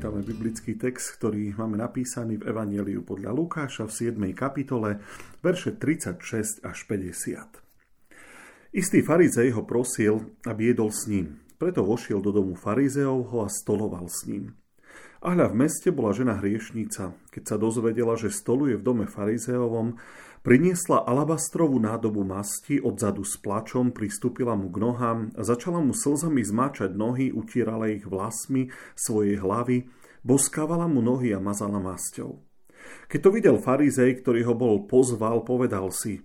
Prečítame biblický text, ktorý máme napísaný v Evangeliu podľa Lukáša v 7. kapitole, verše 36 až 50. Istý farizej ho prosil, aby jedol s ním. Preto vošiel do domu farizeovho a stoloval s ním. A hľa v meste bola žena hriešnica. Keď sa dozvedela, že stoluje v dome farizeovom, Priniesla alabastrovú nádobu masti, odzadu s plačom, pristúpila mu k nohám a začala mu slzami zmáčať nohy, utírala ich vlasmi svojej hlavy, boskávala mu nohy a mazala masťou. Keď to videl farizej, ktorý ho bol pozval, povedal si,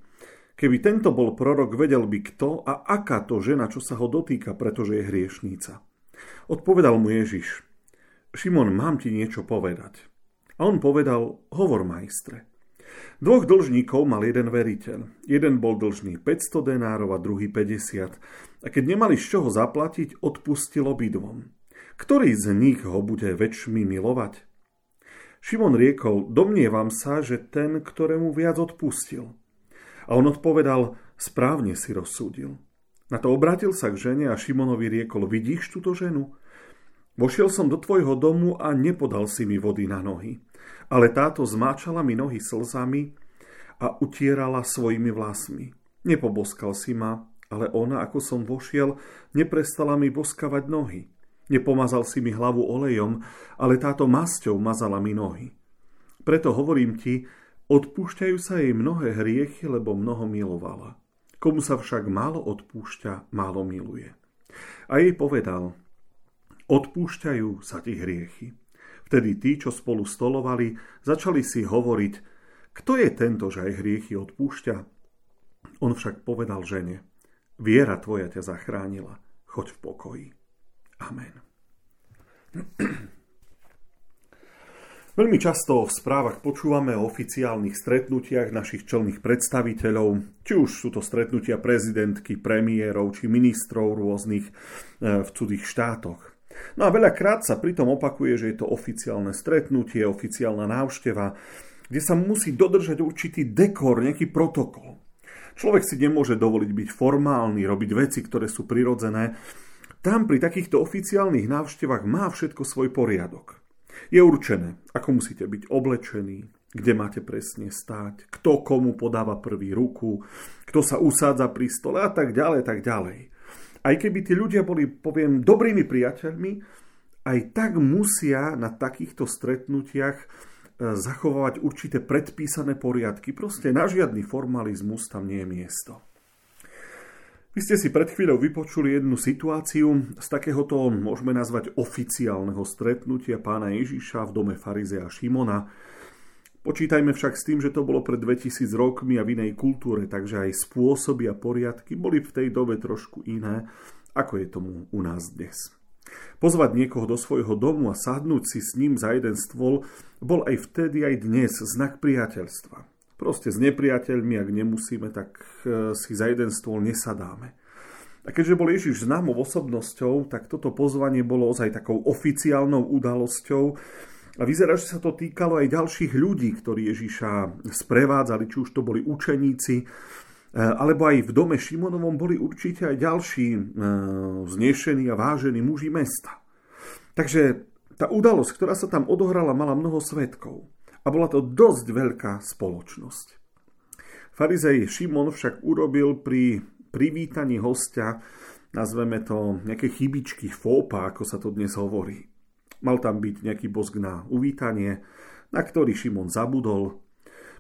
keby tento bol prorok, vedel by kto a aká to žena, čo sa ho dotýka, pretože je hriešníca. Odpovedal mu Ježiš, Šimon, mám ti niečo povedať. A on povedal, hovor majstre. Dvoch dlžníkov mal jeden veriteľ. Jeden bol dlžný 500 denárov a druhý 50. A keď nemali z čoho zaplatiť, odpustil obidvom. Ktorý z nich ho bude väčšmi milovať? Šimon riekol, domnievam sa, že ten, ktorému viac odpustil. A on odpovedal, správne si rozsúdil. Na to obrátil sa k žene a Šimonovi riekol, vidíš túto ženu? Vošiel som do tvojho domu a nepodal si mi vody na nohy ale táto zmáčala mi nohy slzami a utierala svojimi vlasmi. Nepoboskal si ma, ale ona, ako som vošiel, neprestala mi boskavať nohy. Nepomazal si mi hlavu olejom, ale táto masťou mazala mi nohy. Preto hovorím ti, odpúšťajú sa jej mnohé hriechy, lebo mnoho milovala. Komu sa však málo odpúšťa, málo miluje. A jej povedal, odpúšťajú sa ti hriechy. Vtedy tí, čo spolu stolovali, začali si hovoriť, kto je tento, že aj hriechy odpúšťa? On však povedal žene, viera tvoja ťa zachránila, choď v pokoji. Amen. Veľmi často v správach počúvame o oficiálnych stretnutiach našich čelných predstaviteľov, či už sú to stretnutia prezidentky, premiérov či ministrov rôznych eh, v cudzích štátoch. No a veľakrát sa pritom opakuje, že je to oficiálne stretnutie, oficiálna návšteva, kde sa musí dodržať určitý dekor, nejaký protokol. Človek si nemôže dovoliť byť formálny, robiť veci, ktoré sú prirodzené. Tam pri takýchto oficiálnych návštevách má všetko svoj poriadok. Je určené, ako musíte byť oblečení, kde máte presne stáť, kto komu podáva prvý ruku, kto sa usádza pri stole a tak ďalej, tak ďalej aj keby tí ľudia boli, poviem, dobrými priateľmi, aj tak musia na takýchto stretnutiach e, zachovávať určité predpísané poriadky. Proste na žiadny formalizmus tam nie je miesto. Vy ste si pred chvíľou vypočuli jednu situáciu z takéhoto, môžeme nazvať, oficiálneho stretnutia pána Ježiša v dome farizea Šimona, Počítajme však s tým, že to bolo pred 2000 rokmi a v inej kultúre, takže aj spôsoby a poriadky boli v tej dobe trošku iné, ako je tomu u nás dnes. Pozvať niekoho do svojho domu a sadnúť si s ním za jeden stôl bol aj vtedy aj dnes znak priateľstva. Proste s nepriateľmi, ak nemusíme, tak e, si za jeden stôl nesadáme. A keďže bol Ježiš známou osobnosťou, tak toto pozvanie bolo ozaj takou oficiálnou udalosťou, a vyzerá, že sa to týkalo aj ďalších ľudí, ktorí Ježiša sprevádzali, či už to boli učeníci, e, alebo aj v dome Šimonovom boli určite aj ďalší e, znešení a vážení muži mesta. Takže tá udalosť, ktorá sa tam odohrala, mala mnoho svetkov. A bola to dosť veľká spoločnosť. Farizej Šimon však urobil pri privítaní hostia, nazveme to nejaké chybičky, fópa, ako sa to dnes hovorí. Mal tam byť nejaký bosk na uvítanie, na ktorý Šimon zabudol.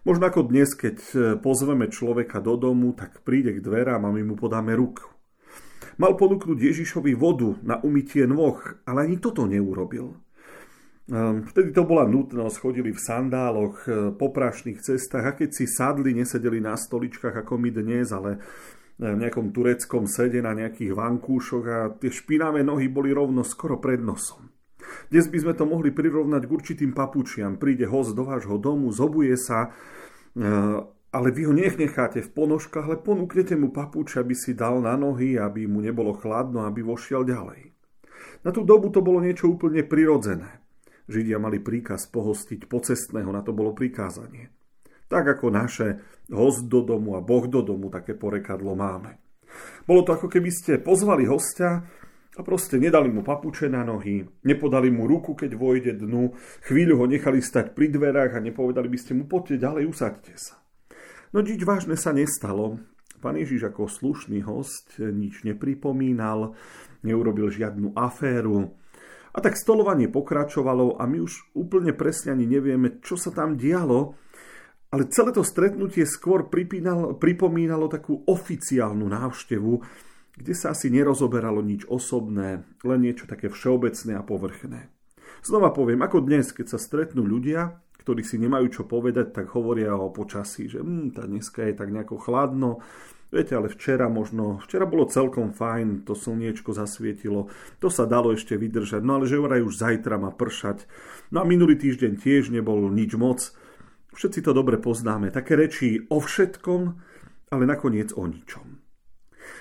Možno ako dnes, keď e, pozveme človeka do domu, tak príde k dverám a my mu podáme ruku. Mal ponúknuť Ježišovi vodu na umytie nôh, ale ani toto neurobil. Ehm, vtedy to bola nutnosť, chodili v sandáloch e, po prašných cestách a keď si sadli, nesedeli na stoličkách ako my dnes, ale e, v nejakom tureckom sede na nejakých vankúšoch a tie špinavé nohy boli rovno skoro pred nosom. Dnes by sme to mohli prirovnať k určitým papučiam. Príde host do vášho domu, zobuje sa, e, ale vy ho nech necháte v ponožkách, ale ponúknete mu papuč, aby si dal na nohy, aby mu nebolo chladno, aby vošiel ďalej. Na tú dobu to bolo niečo úplne prirodzené. Židia mali príkaz pohostiť pocestného, na to bolo prikázanie. Tak ako naše host do domu a boh do domu, také porekadlo máme. Bolo to ako keby ste pozvali hostia a proste nedali mu papuče na nohy, nepodali mu ruku, keď vojde dnu, chvíľu ho nechali stať pri dverách a nepovedali by ste mu, poďte ďalej, usaďte sa. No nič vážne sa nestalo. Pán Ježiš ako slušný host nič nepripomínal, neurobil žiadnu aféru, a tak stolovanie pokračovalo a my už úplne presne ani nevieme, čo sa tam dialo, ale celé to stretnutie skôr pripomínalo takú oficiálnu návštevu, kde sa asi nerozoberalo nič osobné, len niečo také všeobecné a povrchné. Znova poviem, ako dnes, keď sa stretnú ľudia, ktorí si nemajú čo povedať, tak hovoria o počasí, že hm, tá dneska je tak nejako chladno, Viete, ale včera možno, včera bolo celkom fajn, to slniečko zasvietilo, to sa dalo ešte vydržať, no ale že vraj už zajtra má pršať. No a minulý týždeň tiež nebol nič moc. Všetci to dobre poznáme, také reči o všetkom, ale nakoniec o ničom.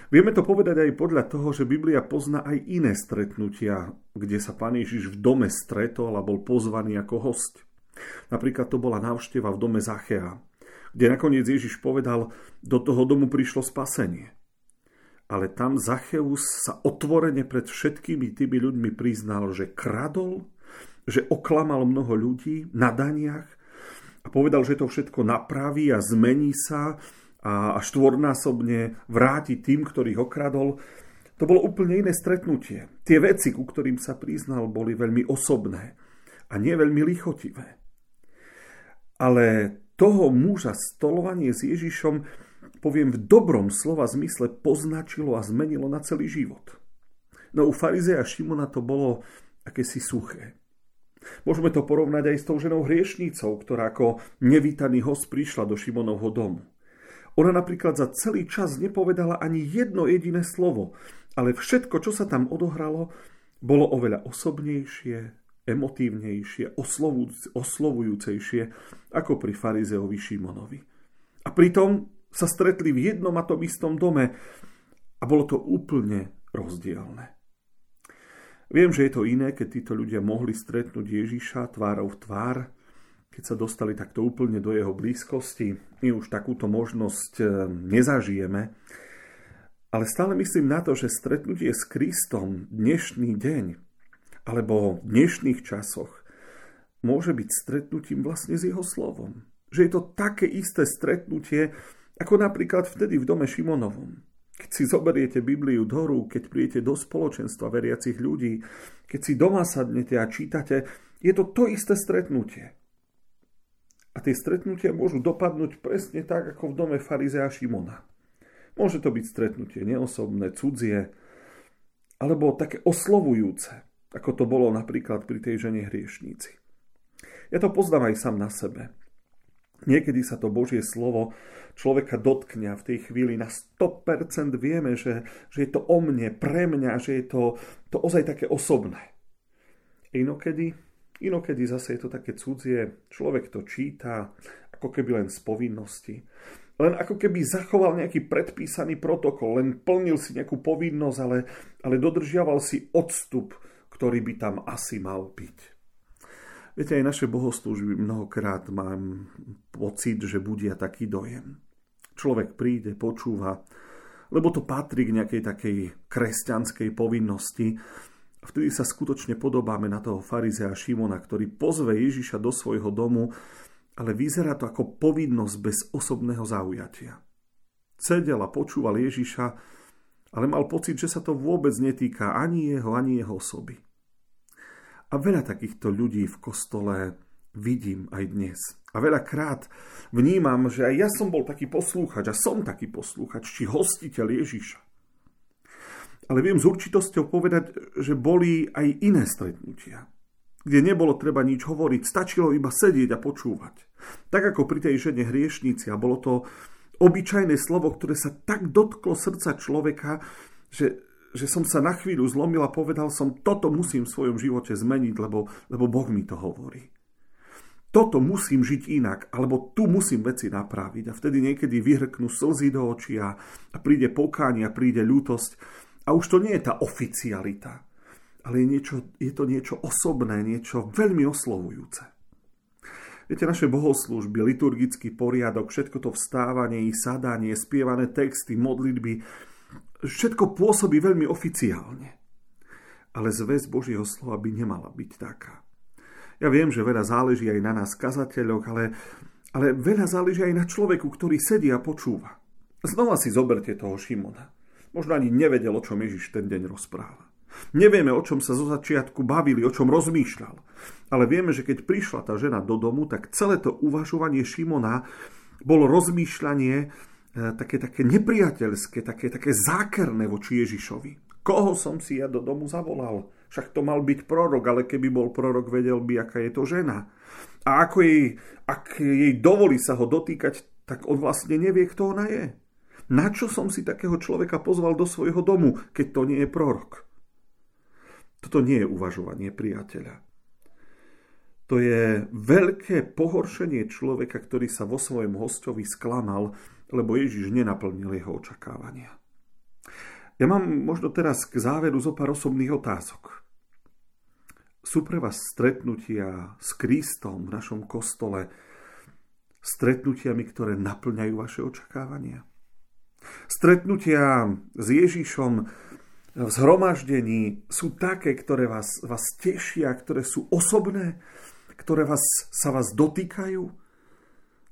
Vieme to povedať aj podľa toho, že Biblia pozná aj iné stretnutia, kde sa Pán Ježiš v dome stretol a bol pozvaný ako host. Napríklad to bola návšteva v dome Zachea kde nakoniec Ježiš povedal, do toho domu prišlo spasenie. Ale tam Zacheus sa otvorene pred všetkými tými ľuďmi priznal, že kradol, že oklamal mnoho ľudí na daniach a povedal, že to všetko napraví a zmení sa a štvornásobne vráti tým, ktorých okradol. To bolo úplne iné stretnutie. Tie veci, ku ktorým sa priznal, boli veľmi osobné a nie veľmi lichotivé. Ale toho muža stolovanie s Ježišom, poviem v dobrom slova zmysle, poznačilo a zmenilo na celý život. No u farizeja Šimona to bolo akési suché. Môžeme to porovnať aj s tou ženou hriešnícou, ktorá ako nevítaný host prišla do Šimonovho domu. Ona napríklad za celý čas nepovedala ani jedno jediné slovo, ale všetko, čo sa tam odohralo, bolo oveľa osobnejšie, emotívnejšie, oslovujúcejšie ako pri farizeovi Šimonovi. A pritom sa stretli v jednom a tom istom dome a bolo to úplne rozdielne. Viem, že je to iné, keď títo ľudia mohli stretnúť Ježiša tvárou v tvár, keď sa dostali takto úplne do jeho blízkosti. My už takúto možnosť eh, nezažijeme, ale stále myslím na to, že stretnutie s Kristom dnešný deň alebo v dnešných časoch môže byť stretnutím vlastne s jeho slovom. Že je to také isté stretnutie, ako napríklad vtedy v dome Šimonovom. Keď si zoberiete Bibliu do rúk, keď príjete do spoločenstva veriacich ľudí, keď si doma sadnete a čítate, je to to isté stretnutie. A tie stretnutia môžu dopadnúť presne tak, ako v dome farizea Šimona. Môže to byť stretnutie neosobné, cudzie, alebo také oslovujúce ako to bolo napríklad pri tej žene hriešníci. Ja to poznám aj sám na sebe. Niekedy sa to Božie slovo človeka dotkne a v tej chvíli na 100% vieme, že, že je to o mne, pre mňa, že je to, to ozaj také osobné. Inokedy, inokedy zase je to také cudzie, človek to číta ako keby len z povinnosti. Len ako keby zachoval nejaký predpísaný protokol, len plnil si nejakú povinnosť, ale, ale dodržiaval si odstup ktorý by tam asi mal byť. Viete, aj naše bohoslúžby mnohokrát mám pocit, že budia taký dojem. Človek príde, počúva, lebo to patrí k nejakej takej kresťanskej povinnosti. Vtedy sa skutočne podobáme na toho farizea Šimona, ktorý pozve Ježiša do svojho domu, ale vyzerá to ako povinnosť bez osobného zaujatia. Cedel a počúval Ježiša, ale mal pocit, že sa to vôbec netýka ani jeho, ani jeho osoby. A veľa takýchto ľudí v kostole vidím aj dnes. A veľakrát vnímam, že aj ja som bol taký poslúchač a som taký poslúchač, či hostiteľ Ježiša. Ale viem s určitosťou povedať, že boli aj iné stretnutia, kde nebolo treba nič hovoriť, stačilo iba sedieť a počúvať. Tak ako pri tej žene hriešnici a bolo to obyčajné slovo, ktoré sa tak dotklo srdca človeka, že, že som sa na chvíľu zlomil a povedal som, toto musím v svojom živote zmeniť, lebo, lebo Boh mi to hovorí. Toto musím žiť inak, alebo tu musím veci napraviť. A vtedy niekedy vyhrknú slzy do očí a, a príde pokánie a príde ľútosť. A už to nie je tá oficialita, ale je, niečo, je to niečo osobné, niečo veľmi oslovujúce. Viete, naše bohoslúžby, liturgický poriadok, všetko to vstávanie, sadanie, spievané texty, modlitby, všetko pôsobí veľmi oficiálne. Ale zväz Božieho slova by nemala byť taká. Ja viem, že veľa záleží aj na nás, kazateľoch, ale, ale veľa záleží aj na človeku, ktorý sedí a počúva. Znova si zoberte toho Šimona. Možno ani nevedel, o čom Ježiš ten deň rozpráva. Nevieme, o čom sa zo začiatku bavili, o čom rozmýšľal. Ale vieme, že keď prišla tá žena do domu, tak celé to uvažovanie Šimona bolo rozmýšľanie e, také, také nepriateľské, také, také zákerné voči Ježišovi. Koho som si ja do domu zavolal? Však to mal byť prorok, ale keby bol prorok, vedel by, aká je to žena. A ako jej, ak jej dovolí sa ho dotýkať, tak on vlastne nevie, kto ona je. Na čo som si takého človeka pozval do svojho domu, keď to nie je prorok? Toto nie je uvažovanie priateľa. To je veľké pohoršenie človeka, ktorý sa vo svojom hostovi sklamal, lebo Ježiš nenaplnil jeho očakávania. Ja mám možno teraz k záveru zo pár osobných otázok. Sú pre vás stretnutia s Kristom v našom kostole stretnutiami, ktoré naplňajú vaše očakávania? Stretnutia s Ježišom v zhromaždení sú také, ktoré vás, vás tešia, ktoré sú osobné, ktoré vás, sa vás dotýkajú?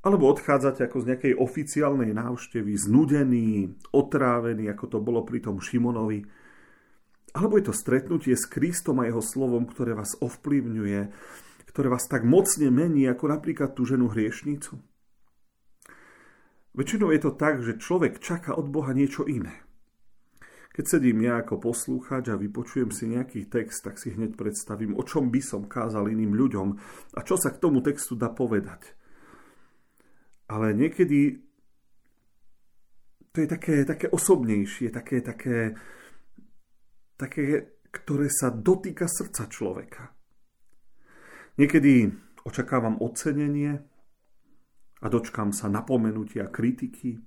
Alebo odchádzate ako z nejakej oficiálnej návštevy, znudený, otrávený, ako to bolo pri tom Šimonovi? Alebo je to stretnutie s Kristom a jeho slovom, ktoré vás ovplyvňuje, ktoré vás tak mocne mení, ako napríklad tú ženu hriešnicu? Väčšinou je to tak, že človek čaká od Boha niečo iné. Keď sedím ja ako poslúchač a vypočujem si nejaký text, tak si hneď predstavím, o čom by som kázal iným ľuďom a čo sa k tomu textu dá povedať. Ale niekedy to je také, také osobnejšie, také, také, také, ktoré sa dotýka srdca človeka. Niekedy očakávam ocenenie a dočkám sa napomenutia kritiky,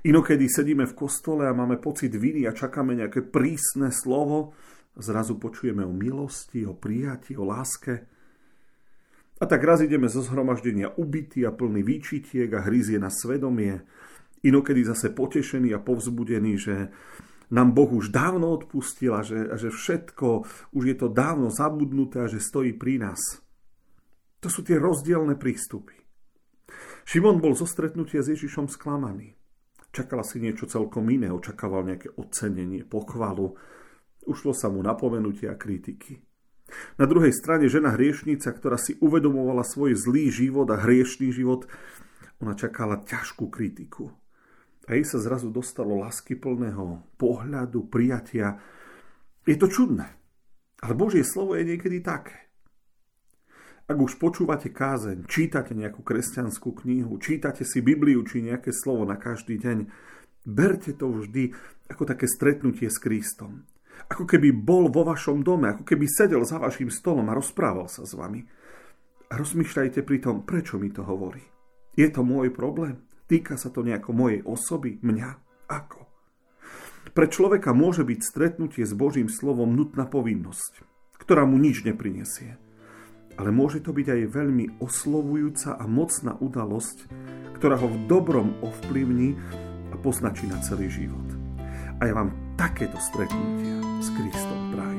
Inokedy sedíme v kostole a máme pocit viny a čakáme nejaké prísne slovo, zrazu počujeme o milosti, o prijati, o láske. A tak raz ideme zo zhromaždenia ubitý a plný výčitiek a hryzie na svedomie, inokedy zase potešený a povzbudený, že nám Boh už dávno odpustil a že, a že všetko už je to dávno zabudnuté a že stojí pri nás. To sú tie rozdielne prístupy. Šimon bol zo stretnutia s Ježišom sklamaný. Čakala si niečo celkom iné, očakával nejaké ocenenie, pochvalu. Ušlo sa mu napomenutie a kritiky. Na druhej strane žena hriešnica, ktorá si uvedomovala svoj zlý život a hriešný život, ona čakala ťažkú kritiku. A jej sa zrazu dostalo lásky plného pohľadu, prijatia. Je to čudné. Ale Božie slovo je niekedy také. Ak už počúvate kázeň, čítate nejakú kresťanskú knihu, čítate si Bibliu či nejaké slovo na každý deň, berte to vždy ako také stretnutie s Kristom. Ako keby bol vo vašom dome, ako keby sedel za vašim stolom a rozprával sa s vami. A rozmýšľajte pri tom, prečo mi to hovorí. Je to môj problém? Týka sa to nejako mojej osoby, mňa? Ako? Pre človeka môže byť stretnutie s Božím slovom nutná povinnosť, ktorá mu nič neprinesie ale môže to byť aj veľmi oslovujúca a mocná udalosť, ktorá ho v dobrom ovplyvní a poznačí na celý život. A ja vám takéto stretnutia s Kristom prajem.